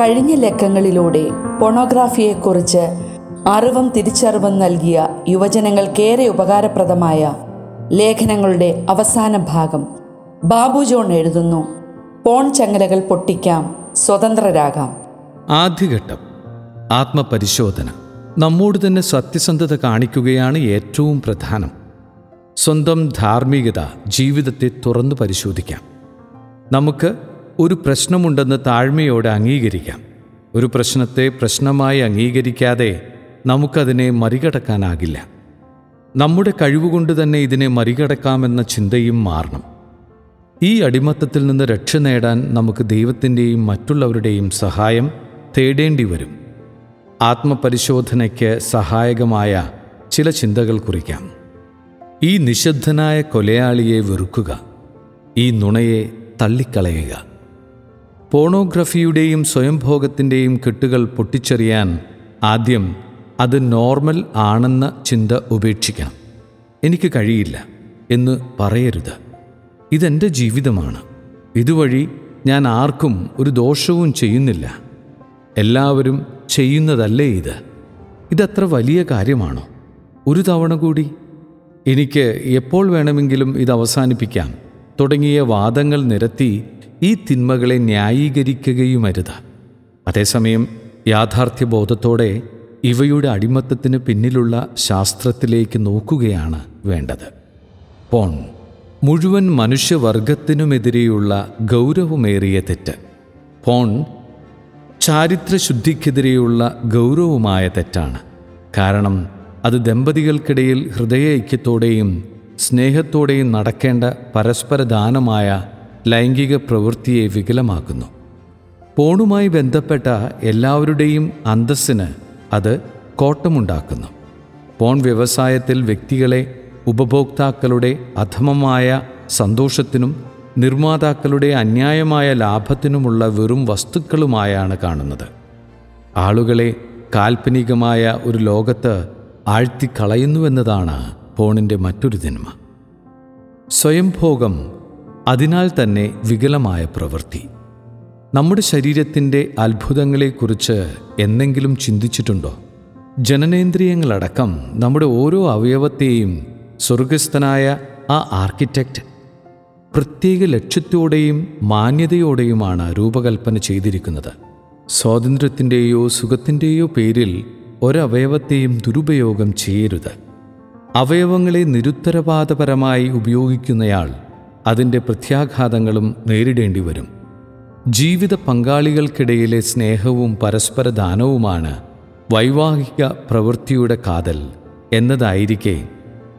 കഴിഞ്ഞ ലക്കങ്ങളിലൂടെ പൊണോഗ്രാഫിയെക്കുറിച്ച് അറിവും തിരിച്ചറിവും നൽകിയ യുവജനങ്ങൾക്കേറെ ഉപകാരപ്രദമായ ലേഖനങ്ങളുടെ അവസാന ഭാഗം ബാബു ജോൺ എഴുതുന്നു. പോൺ ചങ്ങലകൾ പൊട്ടിക്കാം സ്വതന്ത്രരാകാം. ആദ്യഘട്ടം ആത്മപരിശോധന. നമ്മോട് തന്നെ സത്യസന്ധത കാണിക്കുകയാണ് ഏറ്റവും പ്രധാനം. സ്വന്തം ധാർമ്മികത ജീവിതത്തെ തുറന്നു പരിശോധിക്കാം. നമുക്ക് ഒരു പ്രശ്നമുണ്ടെന്ന് താഴ്മയോടെ അംഗീകരിക്കാം. ഒരു പ്രശ്നത്തെ പ്രശ്നമായി അംഗീകരിക്കാതെ നമുക്കതിനെ മറികടക്കാനാകില്ല. നമ്മുടെ കഴിവുകൊണ്ട് തന്നെ ഇതിനെ മറികടക്കാമെന്ന ചിന്തയും മാറണം. ഈ അടിമത്തത്തിൽ നിന്ന് രക്ഷ നേടാൻ നമുക്ക് ദൈവത്തിന്റെയും മറ്റുള്ളവരുടെയും സഹായം തേടേണ്ടി വരും. ആത്മപരിശോധനയ്ക്ക് സഹായകമായ ചില ചിന്തകൾ കുറിക്കാം. ഈ നിശബ്ദനായ കൊലയാളിയെ വെറുക്കുക. ഈ നുണയെ തള്ളിക്കളയുക. പോണോഗ്രഫിയുടെയും സ്വയംഭോഗത്തിന്റെയും കെട്ടുകൾ പൊട്ടിച്ചെറിയാൻ ആദ്യം അത് നോർമൽ ആണെന്ന ചിന്ത ഉപേക്ഷിക്കണം. എനിക്ക് കഴിയില്ല എന്ന് പറയരുത്. ഇതെന്റെ ജീവിതമാണ്. ഇതുവഴി ഞാൻ ആർക്കും ഒരു ദോഷവും ചെയ്യുന്നില്ല. എല്ലാവരും ചെയ്യുന്നതല്ലേ ഇത്? ഇതത്ര വലിയ കാര്യമാണോ? ഒരു തവണ കൂടി. എനിക്ക് എപ്പോൾ വേണമെങ്കിലും ഇത് അവസാനിപ്പിക്കാം. തുടങ്ങിയ വാദങ്ങൾ നിരത്തി ഈ തിന്മകളെ ന്യായീകരിക്കുകയുമരുത്. അതേസമയം യാഥാർത്ഥ്യബോധത്തോടെ ഇവയുടെ അടിമത്തത്തിന് പിന്നിലുള്ള ശാസ്ത്രത്തിലേക്ക് നോക്കുകയാണ് വേണ്ടത്. പോൺ മുഴുവൻ മനുഷ്യവർഗത്തിനുമെതിരെയുള്ള ഗൗരവമേറിയ തെറ്റ്. പോൺ ചാരിത്രശുദ്ധിക്കെതിരെയുള്ള ഗൗരവമായ തെറ്റാണ്. കാരണം അത് ദമ്പതികൾക്കിടയിൽ ഹൃദയ ഐക്യത്തോടെയും സ്നേഹത്തോടെയും നടക്കേണ്ട പരസ്പര ദാനമായ ലൈംഗിക പ്രവൃത്തിയെ വികലമാക്കുന്നു. പോണുമായി ബന്ധപ്പെട്ട എല്ലാവരുടെയും അന്തസ്സിന് അത് കോട്ടമുണ്ടാക്കുന്നു. പോൺ വ്യവസായത്തിൽ വ്യക്തികളെ ഉപഭോക്താക്കളുടെ അധമമായ സന്തോഷത്തിനും നിർമ്മാതാക്കളുടെ അന്യായമായ ലാഭത്തിനുമുള്ള വെറും വസ്തുക്കളുമായാണ് കാണുന്നത്. ആളുകളെ കാൽപ്പനികമായ ഒരു ലോകത്ത് ആഴ്ത്തിക്കളയുന്നുവെന്നതാണ് പോണിന്റെ മറ്റൊരു ജന്മ. സ്വയംഭോഗം അതിനാൽ തന്നെ വികലമായ പ്രവൃത്തി. നമ്മുടെ ശരീരത്തിന്റെ അത്ഭുതങ്ങളെക്കുറിച്ച് എന്തെങ്കിലും ചിന്തിച്ചിട്ടുണ്ടോ? ജനനേന്ദ്രിയങ്ങളടക്കം നമ്മുടെ ഓരോ അവയവത്തെയും സ്വർഗസ്ഥനായ ആ ആർക്കിടെക്റ്റ് പ്രത്യേക ലക്ഷ്യത്തോടെയും മാന്യതയോടെയുമാണ് രൂപകൽപ്പന ചെയ്തിരിക്കുന്നത്. സ്വാതന്ത്ര്യത്തിന്റെയോ സുഖത്തിന്റെയോ പേരിൽ ഒരവയവത്തെയും ദുരുപയോഗം ചെയ്യരുത്. അവയവങ്ങളെ നിരുത്തരവാദപരമായി ഉപയോഗിക്കുന്നയാൾ അതിന്റെ പ്രത്യാഘാതങ്ങളും നേരിടേണ്ടി വരും. ജീവിത പങ്കാളികൾക്കിടയിലെ സ്നേഹവും പരസ്പര ദാനവുമാണ് വൈവാഹിക പ്രവൃത്തിയുടെ കാതൽ എന്നതായിരിക്കെ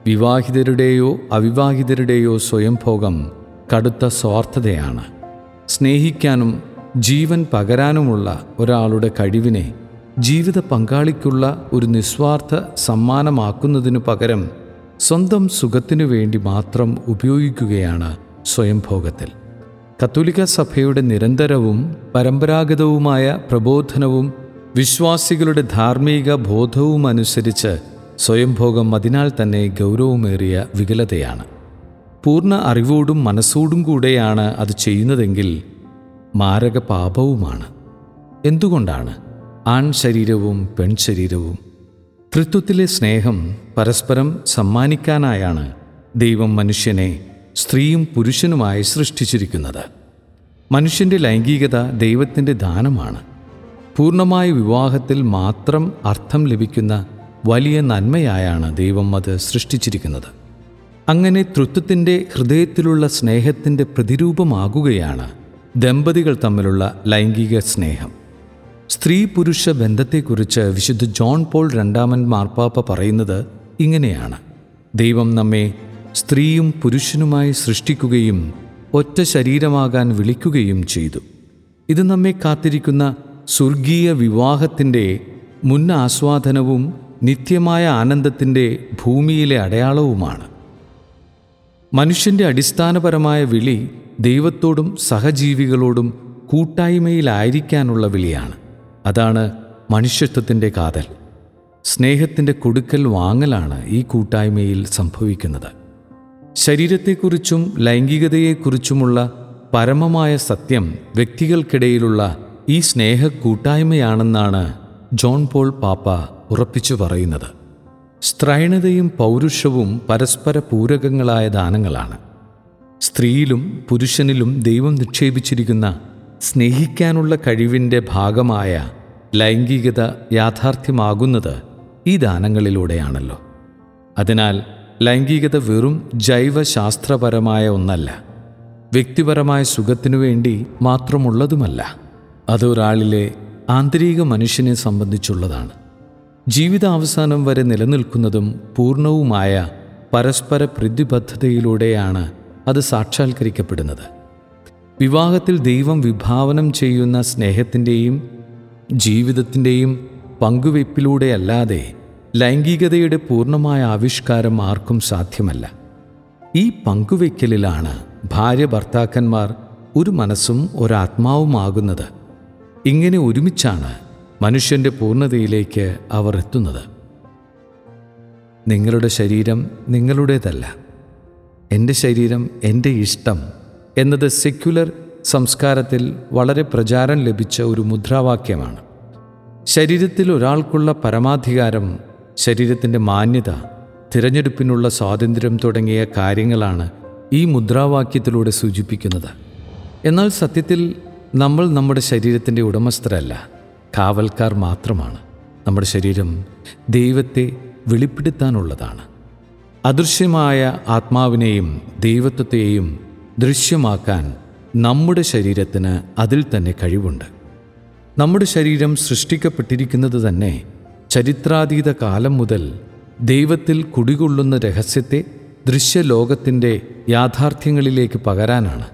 വിവാഹിതരുടെയോ അവിവാഹിതരുടെയോ സ്വയംഭോഗം കടുത്ത സ്വാർത്ഥതയാണ്. സ്നേഹിക്കാനും ജീവൻ പകരാനുമുള്ള ഒരാളുടെ കഴിവിനെ ജീവിത പങ്കാളിക്കുള്ള ഒരു നിസ്വാർത്ഥ സമ്മാനമാക്കുന്നതിനു പകരം സ്വന്തം സുഖത്തിനു വേണ്ടി മാത്രം ഉപയോഗിക്കുകയാണ് സ്വയംഭോഗത്തിൽ. കത്തോലിക്ക സഭയുടെ നിരന്തരവും പരമ്പരാഗതവുമായ പ്രബോധനവും വിശ്വാസികളുടെ ധാർമ്മിക ബോധവും അനുസരിച്ച് സ്വയംഭോഗം അതിനാൽ തന്നെ ഗൗരവമേറിയ വികലതയാണ്. പൂർണ അറിവോടും മനസ്സോടും കൂടെയാണ് അത് ചെയ്യുന്നതെങ്കിൽ മാരക പാപവുമാണ്. എന്തുകൊണ്ടാണ് ആൺ ശരീരവും പെൺ ശരീരവും തൃത്വത്തിലെ സ്നേഹം പരസ്പരം സമ്മാനിക്കാനായാണ് ദൈവം മനുഷ്യനെ സ്ത്രീയും പുരുഷനുമായി സൃഷ്ടിച്ചിരിക്കുന്നത്. മനുഷ്യന്റെ ലൈംഗികത ദൈവത്തിന്റെ ദാനമാണ്. പൂർണമായ വിവാഹത്തിൽ മാത്രം അർത്ഥം ലഭിക്കുന്ന വലിയ നന്മയായാണ് ദൈവം അത് സൃഷ്ടിച്ചിരിക്കുന്നത്. അങ്ങനെ തൃത്വത്തിന്റെ ഹൃദയത്തിലുള്ള സ്നേഹത്തിന്റെ പ്രതിരൂപമാകുകയാണ് ദമ്പതികൾ തമ്മിലുള്ള ലൈംഗിക സ്നേഹം. സ്ത്രീ പുരുഷ ബന്ധത്തെക്കുറിച്ച് വിശുദ്ധ ജോൺ പോൾ രണ്ടാമൻ മാർപ്പാപ്പ പറയുന്നത് ഇങ്ങനെയാണ്. ദൈവം നമ്മെ സ്ത്രീയും പുരുഷനുമായി സൃഷ്ടിക്കുകയും ഒറ്റ ശരീരമാകാൻ വിളിക്കുകയും ചെയ്തു. ഇത് നമ്മെ കാത്തിരിക്കുന്ന സ്വർഗീയ വിവാഹത്തിന്റെ മുൻ ആസ്വാദനവും നിത്യമായ ആനന്ദത്തിന്റെ ഭൂമിയിലെ അടയാളവുമാണ്. മനുഷ്യന്റെ അടിസ്ഥാനപരമായ വിളി ദൈവത്തോടും സഹജീവികളോടും കൂട്ടായ്മയിലായിരിക്കാനുള്ള വിളിയാണ്. അതാണ് മനുഷ്യത്വത്തിന്റെ കാതൽ. സ്നേഹത്തിന്റെ കൊടുക്കൽ വാങ്ങലാണ് ഈ കൂട്ടായ്മയിൽ സംഭവിക്കുന്നത്. ശരീരത്തെക്കുറിച്ചും ലൈംഗികതയെക്കുറിച്ചുമുള്ള പരമമായ സത്യം വ്യക്തികൾക്കിടയിലുള്ള ഈ സ്നേഹ കൂട്ടായ്മയാണെന്നാണ് ജോൺ പോൾ പാപ്പ ഉറപ്പിച്ചു പറയുന്നത്. സ്ത്രൈണതയും പൗരുഷവും പരസ്പര പൂരകങ്ങളായ ദാനങ്ങളാണ്. സ്ത്രീയിലും പുരുഷനിലും ദൈവം നിക്ഷേപിച്ചിരിക്കുന്ന സ്നേഹിക്കാനുള്ള കഴിവിന്റെ ഭാഗമായ ലൈംഗികത യാഥാർത്ഥ്യമാകുന്നത് ഈ ദാനങ്ങളിലൂടെയാണല്ലോ. അതിനാൽ ലൈംഗികത വെറും ജൈവശാസ്ത്രപരമായ ഒന്നല്ല. വ്യക്തിപരമായ സുഖത്തിനു വേണ്ടി മാത്രമുള്ളതുമല്ല. അതൊരാളിലെ ആന്തരിക മനുഷ്യനെ സംബന്ധിച്ചുള്ളതാണ്. ജീവിതാവസാനം വരെ നിലനിൽക്കുന്നതും പൂർണവുമായ പരസ്പര പ്രതിബദ്ധതയിലൂടെയാണ് അത് സാക്ഷാത്കരിക്കപ്പെടുന്നത്. വിവാഹത്തിൽ ദൈവം വിഭാവനം ചെയ്യുന്ന സ്നേഹത്തിന്റെയും ജീവിതത്തിന്റെയും പങ്കുവയ്പ്പിലൂടെയല്ലാതെ ലൈംഗികതയുടെ പൂർണമായ ആവിഷ്കാരം ആർക്കും സാധ്യമല്ല. ഈ പങ്കുവയ്ക്കലിലാണ് ഭാര്യ ഭർത്താക്കന്മാർ ഒരു മനസ്സും ഒരാത്മാവുമാകുന്നത്. ഇങ്ങനെ ഒരുമിച്ചാണ് മനുഷ്യന്റെ പൂർണതയിലേക്ക് അവർ എത്തുന്നത്. നിങ്ങളുടെ ശരീരം നിങ്ങളുടേതല്ല. എന്റെ ശരീരം എന്റെ ഇഷ്ടം എന്നത് സെക്യുലർ സംസ്കാരത്തിൽ വളരെ പ്രചാരം ലഭിച്ച ഒരു മുദ്രാവാക്യമാണ്. ശരീരത്തിൽ ഒരാൾക്കുള്ള പരമാധികാരം ശരീരത്തിന്റെ മാന്യത തിരഞ്ഞെടുപ്പിനുള്ള സ്വാതന്ത്ര്യം തുടങ്ങിയ കാര്യങ്ങളാണ് ഈ മുദ്രാവാക്യത്തിലൂടെ സൂചിപ്പിക്കുന്നത്. എന്നാൽ സത്യത്തിൽ നമ്മൾ നമ്മുടെ ശരീരത്തിന്റെ ഉടമസ്ഥരല്ല കാവൽക്കാർ മാത്രമാണ്. നമ്മുടെ ശരീരം ദൈവത്തെ വെളിപ്പെടുത്താനുള്ളതാണ്. അദൃശ്യമായ ആത്മാവിനെയും ദൈവത്വത്തെയും ദൃശ്യമാക്കാൻ നമ്മുടെ ശരീരത്തിന് അതിൽ തന്നെ കഴിവുണ്ട്. നമ്മുടെ ശരീരം സൃഷ്ടിക്കപ്പെട്ടിരിക്കുന്നത് തന്നെ ചരിത്രാതീത കാലം മുതൽ ദൈവത്തിൽ കുടികൊള്ളുന്ന രഹസ്യത്തെ ദൃശ്യലോകത്തിന്റെ യാഥാർത്ഥ്യങ്ങളിലേക്ക് പകരാനാണ്.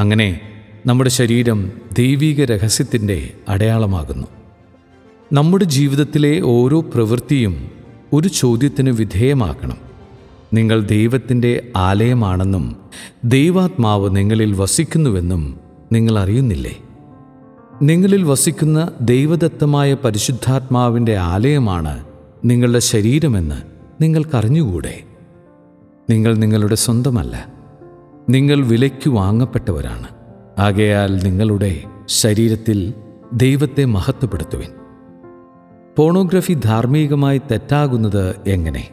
അങ്ങനെ നമ്മുടെ ശരീരം ദൈവീക രഹസ്യത്തിന്റെ അടയാളമാകുന്നു. നമ്മുടെ ജീവിതത്തിലെ ഓരോ പ്രവൃത്തിയും ഒരു ചോദ്യത്തിന് വിധേയമാക്കണം നിങ്ങൾ ദൈവത്തിന്റെ ആലയമാണെന്നും ദൈവാത്മാവ് നിങ്ങളിൽ വസിക്കുന്നുവെന്നും നിങ്ങൾ അറിയുന്നില്ലേ? നിങ്ങളിൽ വസിക്കുന്ന ദൈവദത്തമായ പരിശുദ്ധാത്മാവിന്റെ ആലയമാണ് നിങ്ങളുടെ ശരീരമെന്ന് നിങ്ങൾക്കറിഞ്ഞുകൂടെ? നിങ്ങൾ നിങ്ങളുടെ സ്വന്തമല്ല. നിങ്ങൾ വിലയ്ക്ക് വാങ്ങപ്പെട്ടവരാണ്. ആകയാൽ നിങ്ങളുടെ ശരീരത്തിൽ ദൈവത്തെ മഹത്വപ്പെടുത്തുവിൻ. പോണോഗ്രഫി ധാർമ്മികമായി തെറ്റാകുന്നത് എങ്ങനെ?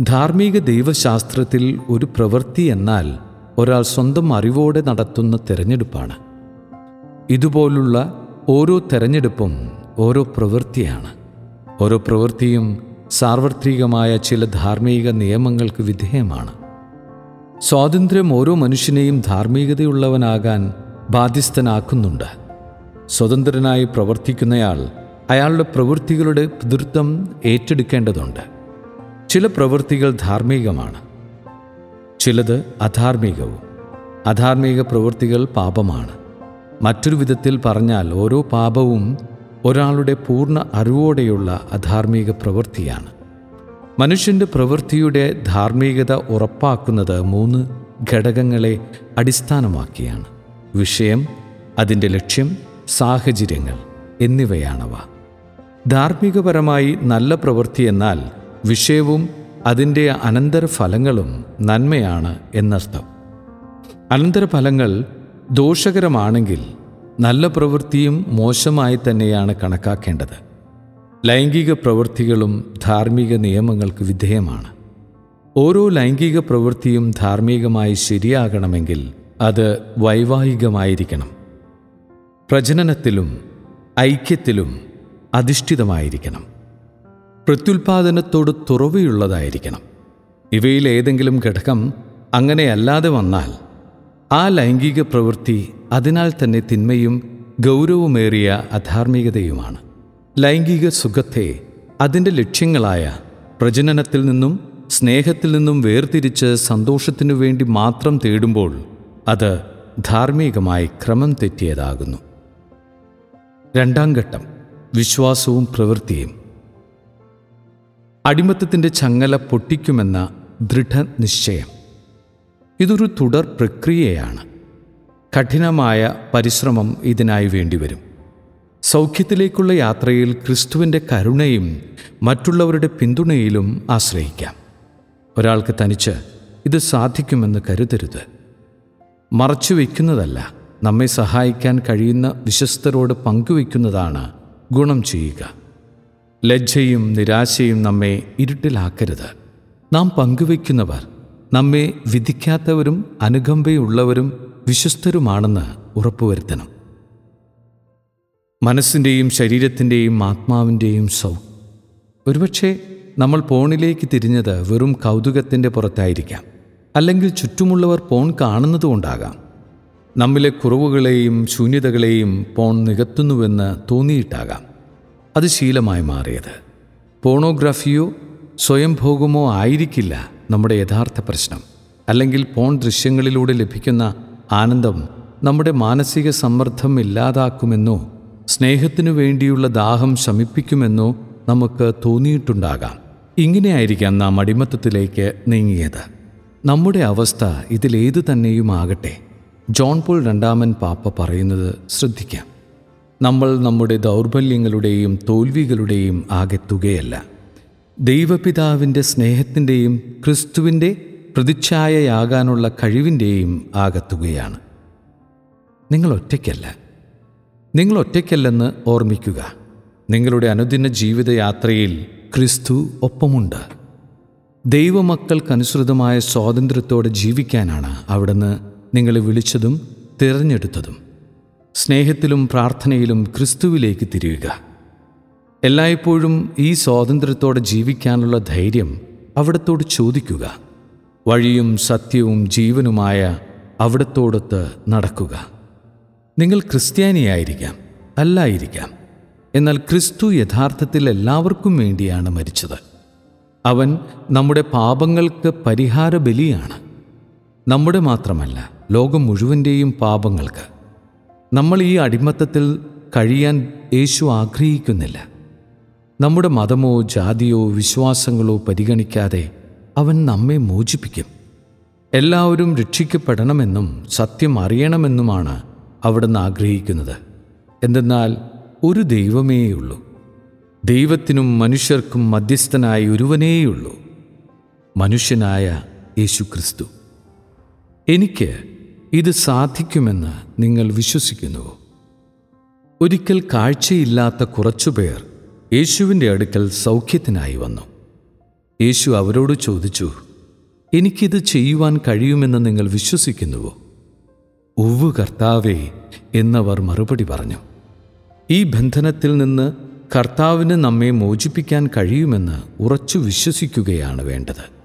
ധാർമ്മിക ദൈവശാസ്ത്രത്തിൽ ഒരു പ്രവൃത്തി എന്നാൽ ഒരാൾ സ്വന്തം അറിവോടെ നടത്തുന്ന തിരഞ്ഞെടുപ്പാണ്. ഇതുപോലുള്ള ഓരോ തെരഞ്ഞെടുപ്പും ഓരോ പ്രവൃത്തിയാണ്. ഓരോ പ്രവൃത്തിയും സാർവത്രികമായ ചില ധാർമ്മിക നിയമങ്ങൾക്ക് വിധേയമാണ്. സ്വാതന്ത്ര്യം ഓരോ മനുഷ്യനെയും ധാർമ്മികതയുള്ളവനാകാൻ ബാധ്യസ്ഥനാക്കുന്നുണ്ട്. സ്വതന്ത്രനായി പ്രവർത്തിക്കുന്നയാൾ അയാളുടെ പ്രവൃത്തികളുടെ പിതൃത്വം ഏറ്റെടുക്കേണ്ടതുണ്ട്. ചില പ്രവൃത്തികൾ ധാർമ്മികമാണ് ചിലത് അധാർമികവും അധാർമിക പ്രവൃത്തികൾ പാപമാണ്. മറ്റൊരു വിധത്തിൽ പറഞ്ഞാൽ ഓരോ പാപവും ഒരാളുടെ പൂർണ അറിവോടെയുള്ള അധാർമിക പ്രവൃത്തിയാണ്. മനുഷ്യന്റെ പ്രവൃത്തിയുടെ ധാർമ്മികത ഉറപ്പാക്കുന്നത് മൂന്ന് ഘടകങ്ങളെ അടിസ്ഥാനമാക്കിയാണ്. വിഷയം അതിന്റെ ലക്ഷ്യം സാഹചര്യങ്ങൾ എന്നിവയാണവ. ധാർമ്മികപരമായി നല്ല പ്രവൃത്തി എന്നാൽ വിഷയവും അതിന്റെ അനന്തരഫലങ്ങളും നന്മയാണ് എന്നർത്ഥം. അനന്തരഫലങ്ങൾ ദോഷകരമാണെങ്കിൽ നല്ല പ്രവൃത്തിയും മോശമായി തന്നെയാണ് കണക്കാക്കേണ്ടത്. ലൈംഗിക പ്രവൃത്തികളും ധാർമ്മിക നിയമങ്ങൾക്ക് വിധേയമാണ്. ഓരോ ലൈംഗിക പ്രവൃത്തിയും ധാർമ്മികമായി ശരിയാകണമെങ്കിൽ അത് വൈവാഹികമായിരിക്കണം. പ്രജനനത്തിലും ഐക്യത്തിലും അധിഷ്ഠിതമായിരിക്കണം. പ്രത്യുൽപാദനത്തോട് തുറവിയുള്ളതായിരിക്കണം. ഇവയിൽ ഏതെങ്കിലും ഘടകം അങ്ങനെയല്ലാതെ വന്നാൽ ആ ലൈംഗിക പ്രവൃത്തി അതിനാൽ തന്നെ തിന്മയും ഗൗരവമേറിയ അധാർമികതയുമാണ്. ലൈംഗിക സുഖത്തെ അതിന്റെ ലക്ഷ്യങ്ങളായ പ്രജനനത്തിൽ നിന്നും സ്നേഹത്തിൽ നിന്നും വേർതിരിച്ച് സന്തോഷത്തിനു വേണ്ടി മാത്രം തേടുമ്പോൾ അത് ധാർമ്മികമായി ക്രമം തെറ്റിയതാകുന്നു. രണ്ടാം ഘട്ടം വിശ്വാസവും പ്രവൃത്തിയും. അടിമത്തത്തിന്റെ ചങ്ങല പൊട്ടിക്കുമെന്ന ദൃഢനിശ്ചയം. ഇതൊരു തുടർ പ്രക്രിയയാണ്. കഠിനമായ പരിശ്രമം ഇതിനായി വേണ്ടിവരും. സൗഖ്യത്തിലേക്കുള്ള യാത്രയിൽ ക്രിസ്തുവിന്റെ കരുണയും മറ്റുള്ളവരുടെ പിന്തുണയിലും ആശ്രയിക്കാം. ഒരാൾക്ക് തനിച്ച് ഇത് സാധിക്കുമെന്ന് കരുതരുത്. മറച്ചു വയ്ക്കുന്നതല്ല നമ്മെ സഹായിക്കാൻ കഴിയുന്ന വിശ്വസ്തരോട് പങ്കുവയ്ക്കുന്നതാണ് ഗുണം ചെയ്യുക. ലജ്ജയും നിരാശയും നമ്മെ ഇരുട്ടിലാക്കരുത്. നാം പങ്കുവയ്ക്കുന്നവർ നമ്മെ വിധിക്കാത്തവരും അനുകമ്പയുള്ളവരും വിശ്വസ്തരുമാണെന്ന് ഉറപ്പുവരുത്തണം. മനസ്സിന്റെയും ശരീരത്തിന്റെയും ആത്മാവിന്റെയും സൗ ഒരുപക്ഷെ നമ്മൾ പോണിലേക്ക് തിരിഞ്ഞത് വെറും കൗതുകത്തിന്റെ പുറത്തായിരിക്കാം. അല്ലെങ്കിൽ ചുറ്റുമുള്ളവർ പോൺ കാണുന്നതുകൊണ്ടാകാം. നമ്മിലെ കുറവുകളെയും ശൂന്യതകളെയും പോൺ നികത്തുന്നുവെന്ന് തോന്നിയിട്ടാകാം. അത് ശീലമായി മാറിയത്. പോണോഗ്രാഫിയോ സ്വയംഭോഗമോ ആയിരിക്കില്ല നമ്മുടെ യഥാർത്ഥ പ്രശ്നം. അല്ലെങ്കിൽ പോൺ ദൃശ്യങ്ങളിലൂടെ ലഭിക്കുന്ന ആനന്ദം നമ്മുടെ മാനസിക സമ്മർദ്ദം ഇല്ലാതാക്കുമെന്നോ സ്നേഹത്തിനു വേണ്ടിയുള്ള ദാഹം ശമിപ്പിക്കുമെന്നോ നമുക്ക് തോന്നിയിട്ടുണ്ടാകാം. ഇങ്ങനെയായിരിക്കാം നാം അടിമത്തത്തിലേക്ക് നീങ്ങിയത്. നമ്മുടെ അവസ്ഥ ഇതിലേതു തന്നെയും ആകട്ടെ ജോൺ പോൾ രണ്ടാമൻ പാപ്പ പറയുന്നത് ശ്രദ്ധിക്കാം. നമ്മൾ നമ്മുടെ ദൗർബല്യങ്ങളുടെയും തോൽവികളുടെയും ആകെ തുകയല്ല ദൈവപിതാവിന്റെ സ്നേഹത്തിന്റെയും ക്രിസ്തുവിന്റെ പ്രതിച്ഛായയാകാനുള്ള കഴിവിന്റെയും ആകത്തുകയാണ്. നിങ്ങൾ ഒറ്റയ്ക്കല്ല. നിങ്ങൾ ഒറ്റയ്ക്കല്ലെന്ന് ഓർമ്മിക്കുക. നിങ്ങളുടെ അനുദിന ജീവിതയാത്രയിൽ ക്രിസ്തു ഒപ്പമുണ്ട്. ദൈവമക്കൾക്കനുസൃതമായ സ്വാതന്ത്ര്യത്തോടെ ജീവിക്കാനാണ് അവിടുന്ന് നിങ്ങളെ വിളിച്ചതും തിരഞ്ഞെടുത്തതും. സ്നേഹത്തിലും പ്രാർത്ഥനയിലും ക്രിസ്തുവിലേക്ക് തിരിയുക. എല്ലായ്പ്പോഴും ഈ സ്വാതന്ത്ര്യത്തോടെ ജീവിക്കാനുള്ള ധൈര്യം അവിടത്തോട് ചോദിക്കുക. വഴിയും സത്യവും ജീവനുമായ അവിടത്തോടൊത്ത് നടക്കുക. നിങ്ങൾ ക്രിസ്ത്യാനിയായിരിക്കാം അല്ലായിരിക്കാം. എന്നാൽ ക്രിസ്തു യഥാർത്ഥത്തിൽ എല്ലാവർക്കും വേണ്ടിയാണ് മരിച്ചത്. അവൻ നമ്മുടെ പാപങ്ങൾക്ക് പരിഹാര ബലിയാണ് നമ്മുടെ മാത്രമല്ല ലോകം മുഴുവന്റെയും പാപങ്ങൾക്ക് നമ്മൾ ഈ അടിമത്തത്തിൽ കഴിയാൻ യേശു ആഗ്രഹിക്കുന്നില്ല. നമ്മുടെ മതമോ ജാതിയോ വിശ്വാസങ്ങളോ പരിഗണിക്കാതെ അവൻ നമ്മെ മോചിപ്പിക്കും. എല്ലാവരും രക്ഷിക്കപ്പെടണമെന്നും സത്യം അറിയണമെന്നുമാണ് അവിടുന്ന് ആഗ്രഹിക്കുന്നത്. എന്തെന്നാൽ ഒരു ദൈവമേയുള്ളൂ. ദൈവത്തിനും മനുഷ്യർക്കും മധ്യസ്ഥനായ ഒരുവനേയുള്ളൂ. മനുഷ്യനായ യേശു ക്രിസ്തു. എനിക്ക് ഇത് സാധിക്കുമെന്ന് നിങ്ങൾ വിശ്വസിക്കുന്നു. ഒരിക്കൽ കാഴ്ചയില്ലാത്ത കുറച്ചുപേർ യേശുവിന്റെ അടുക്കൽ സൗഖ്യത്തിനായി വന്നു. യേശു അവരോട് ചോദിച്ചു എനിക്കിത് ചെയ്യുവാൻ കഴിയുമെന്ന് നിങ്ങൾ വിശ്വസിക്കുന്നുവോ? ഉവ് കർത്താവേ എന്നവർ മറുപടി പറഞ്ഞു. ഈ ബന്ധനത്തിൽ നിന്ന് കർത്താവിന് നമ്മെ മോചിപ്പിക്കാൻ കഴിയുമെന്ന് ഉറച്ചു വിശ്വസിക്കുകയാണ് വേണ്ടത്.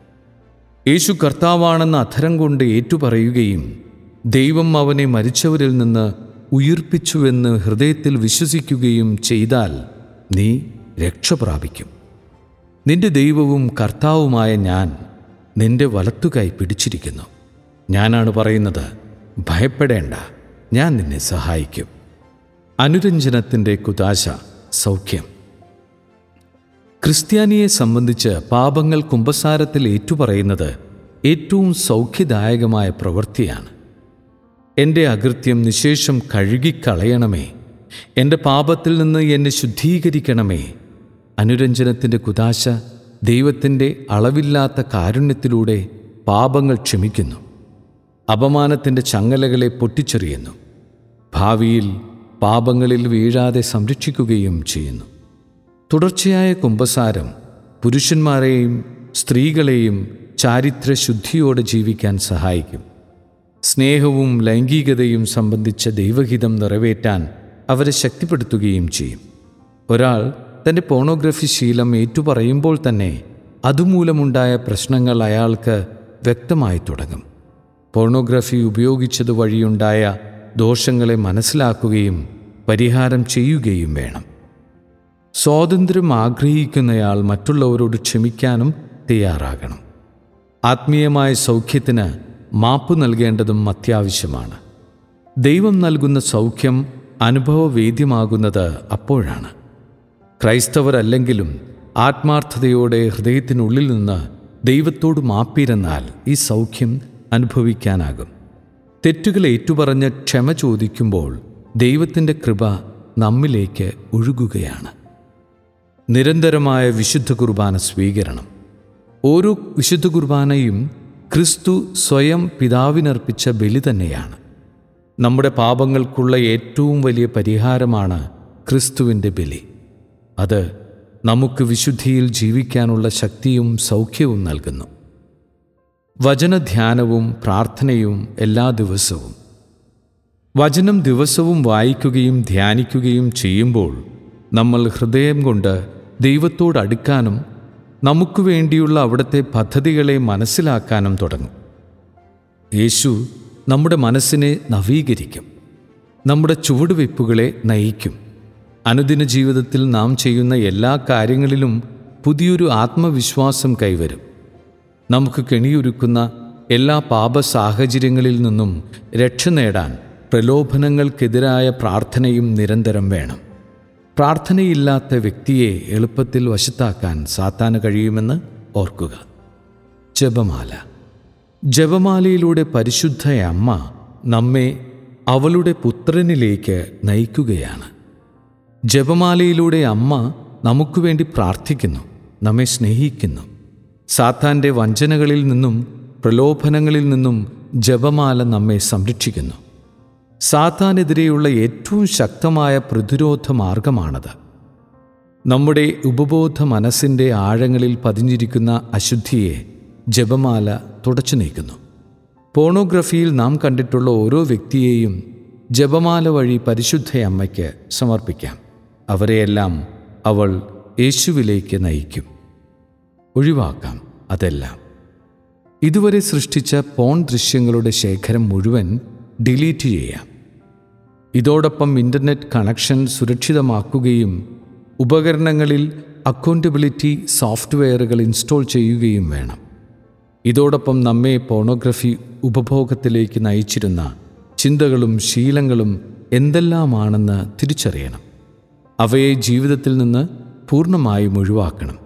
യേശു കർത്താവാണെന്ന് അധരം കൊണ്ട് ഏറ്റുപറയുകയും ദൈവം അവനെ മരിച്ചവരിൽ നിന്ന് ഉയിർപ്പിച്ചുവെന്ന് ഹൃദയത്തിൽ വിശ്വസിക്കുകയും ചെയ്താൽ നീ രക്ഷ പ്രാപിക്കും. നിന്റെ ദൈവവും കർത്താവുമായ ഞാൻ നിന്റെ വലത്തുകൈ പിടിച്ചിരിക്കുന്നു. ഞാനാണ് പറയുന്നത് ഭയപ്പെടേണ്ട ഞാൻ നിന്നെ സഹായിക്കും. അനുരഞ്ജനത്തിന്റെ കുതാശ സൗഖ്യം. ക്രിസ്ത്യാനിയെ സംബന്ധിച്ച് പാപങ്ങൾ കുംഭസാരത്തിൽ ഏറ്റുപറയുന്നത് ഏറ്റവും സൗഖ്യദായകമായ പ്രവൃത്തിയാണ്. എന്റെ അകൃത്യം നിശേഷം കഴുകിക്കളയണമേ. എന്റെ പാപത്തിൽ നിന്ന് എന്നെ ശുദ്ധീകരിക്കണമേ. അനുരഞ്ജനത്തിന്റെ കുതാശ ദൈവത്തിന്റെ അളവില്ലാത്ത കാരുണ്യത്തിലൂടെ പാപങ്ങൾ ക്ഷമിക്കുന്നു. അപമാനത്തിന്റെ ചങ്ങലകളെ പൊട്ടിച്ചെറിയുന്നു. ഭാവിയിൽ പാപങ്ങളിൽ വീഴാതെ സംരക്ഷിക്കുകയും ചെയ്യുന്നു. തുടർച്ചയായ കുംഭസാരം പുരുഷന്മാരെയും സ്ത്രീകളെയും ചാരിത്രശുദ്ധിയോടെ ജീവിക്കാൻ സഹായിക്കും. സ്നേഹവും ലൈംഗികതയും സംബന്ധിച്ച ദൈവഹിതം നിറവേറ്റാൻ അവരെ ശക്തിപ്പെടുത്തുകയും ചെയ്യും. ഒരാൾ തന്റെ പോണോഗ്രഫി ശീലം ഏറ്റുപറയുമ്പോൾ തന്നെ അതുമൂലമുണ്ടായ പ്രശ്നങ്ങൾ അയാൾക്ക് വ്യക്തമായി തുടങ്ങും. പോണോഗ്രഫി ഉപയോഗിച്ചത് വഴിയുണ്ടായ ദോഷങ്ങളെ മനസ്സിലാക്കുകയും പരിഹാരം ചെയ്യുകയും വേണം. സ്വാതന്ത്ര്യം ആഗ്രഹിക്കുന്നയാൾ മറ്റുള്ളവരോട് ക്ഷമിക്കാനും തയ്യാറാകണം. ആത്മീയമായ സൗഖ്യത്തിന് മാപ്പ് നൽകേണ്ടതും അത്യാവശ്യമാണ്. ദൈവം നൽകുന്ന സൗഖ്യം അനുഭവവേദ്യമാകുന്നത് അപ്പോഴാണ്. ക്രൈസ്തവരല്ലെങ്കിലും ആത്മാർത്ഥതയോടെ ഹൃദയത്തിനുള്ളിൽ നിന്ന് ദൈവത്തോട് മാപ്പിരുന്നാൽ ഈ സൗഖ്യം അനുഭവിക്കാനാകും. തെറ്റുകൾ ഏറ്റുപറഞ്ഞ് ക്ഷമ ചോദിക്കുമ്പോൾ ദൈവത്തിന്റെ കൃപ നമ്മിലേക്ക് ഒഴുകുകയാണ്. നിരന്തരമായ വിശുദ്ധ കുർബാന സ്വീകരണം. ഓരോ വിശുദ്ധ കുർബാനയും ക്രിസ്തു സ്വയം പിതാവിനർപ്പിച്ച ബലി തന്നെയാണ്. നമ്മുടെ പാപങ്ങൾക്കുള്ള ഏറ്റവും വലിയ പരിഹാരമാണ് ക്രിസ്തുവിന്റെ ബലി. അത് നമുക്ക് വിശുദ്ധിയിൽ ജീവിക്കാനുള്ള ശക്തിയും സൗഖ്യവും നൽകുന്നു. വചനധ്യാനവും പ്രാർത്ഥനയും എല്ലാ ദിവസവും. വചനം ദിവസവും വായിക്കുകയും ധ്യാനിക്കുകയും ചെയ്യുമ്പോൾ നമ്മൾ ഹൃദയം കൊണ്ട് ദൈവത്തോട് അടുക്കാനും നമുക്ക് വേണ്ടിയുള്ള അവിടുത്തെ പദ്ധതികളെ മനസ്സിലാക്കാനും തുടങ്ങും. യേശു നമ്മുടെ മനസ്സിനെ നവീകരിക്കും. നമ്മുടെ ചുവടുവയ്പ്പുകളെ നയിക്കും. അനുദിന ജീവിതത്തിൽ നാം ചെയ്യുന്ന എല്ലാ കാര്യങ്ങളിലും പുതിയൊരു ആത്മവിശ്വാസം കൈവരും. നമുക്ക് കെണിയൊരുക്കുന്ന എല്ലാ പാപ സാഹചര്യങ്ങളിൽ നിന്നും രക്ഷ നേടാൻ പ്രലോഭനങ്ങൾക്കെതിരായ പ്രാർത്ഥനയും നിരന്തരം വേണം. പ്രാർത്ഥനയില്ലാത്ത വ്യക്തിയെ എളുപ്പത്തിൽ വശത്താക്കാൻ സാത്താന് കഴിയുമെന്ന് ഓർക്കുക. ജപമാല. ജപമാലയിലൂടെ പരിശുദ്ധ അമ്മ നമ്മെ അവളുടെ പുത്രനിലേക്ക് നയിക്കുകയാണ്. ജപമാലയിലൂടെ അമ്മ നമുക്ക് വേണ്ടി പ്രാർത്ഥിക്കുന്നു നമ്മെ സ്നേഹിക്കുന്നു. സാത്താന്റെ വഞ്ചനകളിൽ നിന്നും പ്രലോഭനങ്ങളിൽ നിന്നും ജപമാല നമ്മെ സംരക്ഷിക്കുന്നു. സാത്താനെതിരെയുള്ള ഏറ്റവും ശക്തമായ പ്രതിരോധ മാർഗമാണത്. നമ്മുടെ ഉപബോധ മനസ്സിന്റെ ആഴങ്ങളിൽ പതിഞ്ഞിരിക്കുന്ന അശുദ്ധിയെ ജപമാല തുടച്ചു നീക്കുന്നു. പോണോഗ്രഫിയിൽ നാം കണ്ടിട്ടുള്ള ഓരോ വ്യക്തിയെയും ജപമാല വഴി പരിശുദ്ധയമ്മയ്ക്ക് സമർപ്പിക്കാം. അവരെയെല്ലാം അവൾ യേശുവിലേക്ക് നയിക്കും. ഒഴിവാക്കാം അതെല്ലാം. ഇതുവരെ സൃഷ്ടിച്ച പോൺ ദൃശ്യങ്ങളുടെ ശേഖരം മുഴുവൻ ഡിലീറ്റ് ചെയ്യാം. ഇതോടൊപ്പം ഇന്റർനെറ്റ് കണക്ഷൻ സുരക്ഷിതമാക്കുകയും ഉപകരണങ്ങളിൽ അക്കൗണ്ടബിലിറ്റി സോഫ്റ്റ്വെയറുകൾ ഇൻസ്റ്റാൾ ചെയ്യുകയും വേണം. ഇതോടൊപ്പം നമ്മെ പോണോഗ്രഫി ഉപഭോഗത്തിലേക്ക് നയിച്ചിരുന്ന ചിന്തകളും ശീലങ്ങളും എന്തെല്ലാമാണെന്ന് തിരിച്ചറിയണം. അവയെ ജീവിതത്തിൽ നിന്ന് പൂർണമായും ഒഴിവാക്കണം.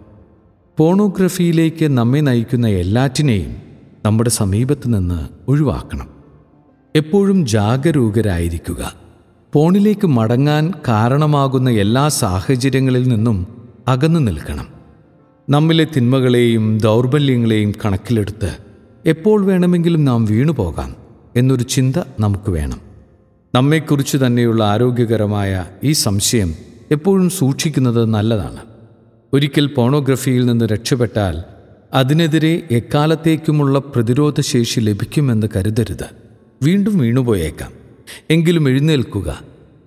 പോണോഗ്രഫിയിലേക്ക് നമ്മെ നയിക്കുന്ന എല്ലാറ്റിനെയും നമ്മുടെ സമീപത്ത് നിന്ന് ഒഴിവാക്കണം. എപ്പോഴും ജാഗരൂകരായിരിക്കുക. പോണിലേക്ക് മടങ്ങാൻ കാരണമാകുന്ന എല്ലാ സാഹചര്യങ്ങളിൽ നിന്നും അകന്നു നിൽക്കണം. നമ്മിലെ തിന്മകളെയും ദൗർബല്യങ്ങളെയും കണക്കിലെടുത്ത് എപ്പോൾ വേണമെങ്കിലും നാം വീണുപോകാം എന്നൊരു ചിന്ത നമുക്ക് വേണം. നമ്മെക്കുറിച്ച് തന്നെയുള്ള ആരോഗ്യകരമായ ഈ സംശയം എപ്പോഴും സൂക്ഷിക്കുന്നത് നല്ലതാണ്. ഒരിക്കൽ പോണോഗ്രഫിയിൽ നിന്ന് രക്ഷപ്പെട്ടാൽ അതിനെതിരെ എക്കാലത്തേക്കുമുള്ള പ്രതിരോധശേഷി ലഭിക്കുമെന്ന് കരുതരുത്. വീണ്ടും വീണുപോയേക്കാം. എങ്കിലും എഴുന്നേൽക്കുക.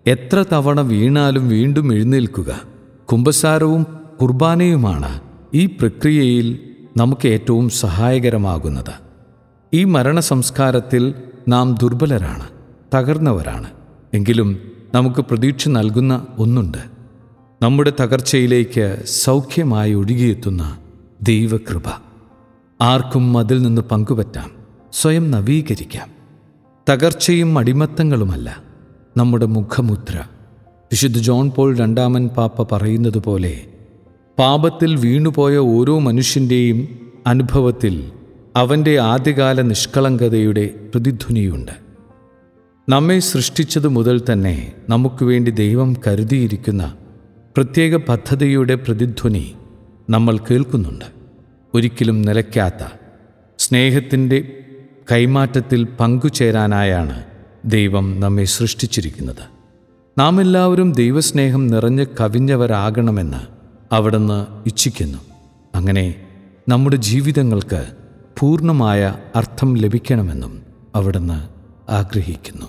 എത്ര തവണ വീണാലും വീണ്ടും എഴുന്നേൽക്കുക. കുംഭസാരവും കുർബാനയുമാണ് ഈ പ്രക്രിയയിൽ നമുക്ക് ഏറ്റവും സഹായകരമാകുന്നത്. ഈ മരണ സംസ്കാരത്തിൽ നാം ദുർബലരാണ് തകർന്നവരാണ്. എങ്കിലും നമുക്ക് പ്രതീക്ഷ നൽകുന്ന ഒന്നുണ്ട്. നമ്മുടെ തകർച്ചയിലേക്ക് സൗഖ്യമായി ഒഴുകിയെത്തുന്ന ദൈവകൃപ. ആർക്കും അതിൽ നിന്ന് പങ്കുപറ്റാം സ്വയം നവീകരിക്കാം. തകർച്ചയും അടിമത്തങ്ങളുമല്ല നമ്മുടെ മുഖമുദ്ര. വിശുദ്ധ ജോൺ പോൾ രണ്ടാമൻ പാപ്പ പറയുന്നത് പോലെ പാപത്തിൽ വീണുപോയ ഓരോ മനുഷ്യന്റെയും അനുഭവത്തിൽ അവന്റെ ആദ്യകാല നിഷ്കളങ്കതയുടെ പ്രതിധ്വനിയുണ്ട്. നമ്മെ സൃഷ്ടിച്ചതു മുതൽ തന്നെ നമുക്ക് വേണ്ടി ദൈവം കരുതിയിരിക്കുന്ന പ്രത്യേക പദ്ധതിയുടെ പ്രതിധ്വനി നമ്മൾ കേൾക്കുന്നുണ്ട്. ഒരിക്കലും നിലയ്ക്കാത്ത സ്നേഹത്തിന്റെ കൈമാറ്റത്തിൽ പങ്കുചേരാനായാണ് ദൈവം നമ്മെ സൃഷ്ടിച്ചിരിക്കുന്നത്. നാം എല്ലാവരും ദൈവസ്നേഹം നിറഞ്ഞ് കവിഞ്ഞവരാകണമെന്ന് അവിടുന്ന് ഇച്ഛിക്കുന്നു. അങ്ങനെ നമ്മുടെ ജീവിതങ്ങൾക്ക് പൂർണമായ അർത്ഥം ലഭിക്കണമെന്നും അവിടുന്ന് ആഗ്രഹിക്കുന്നു.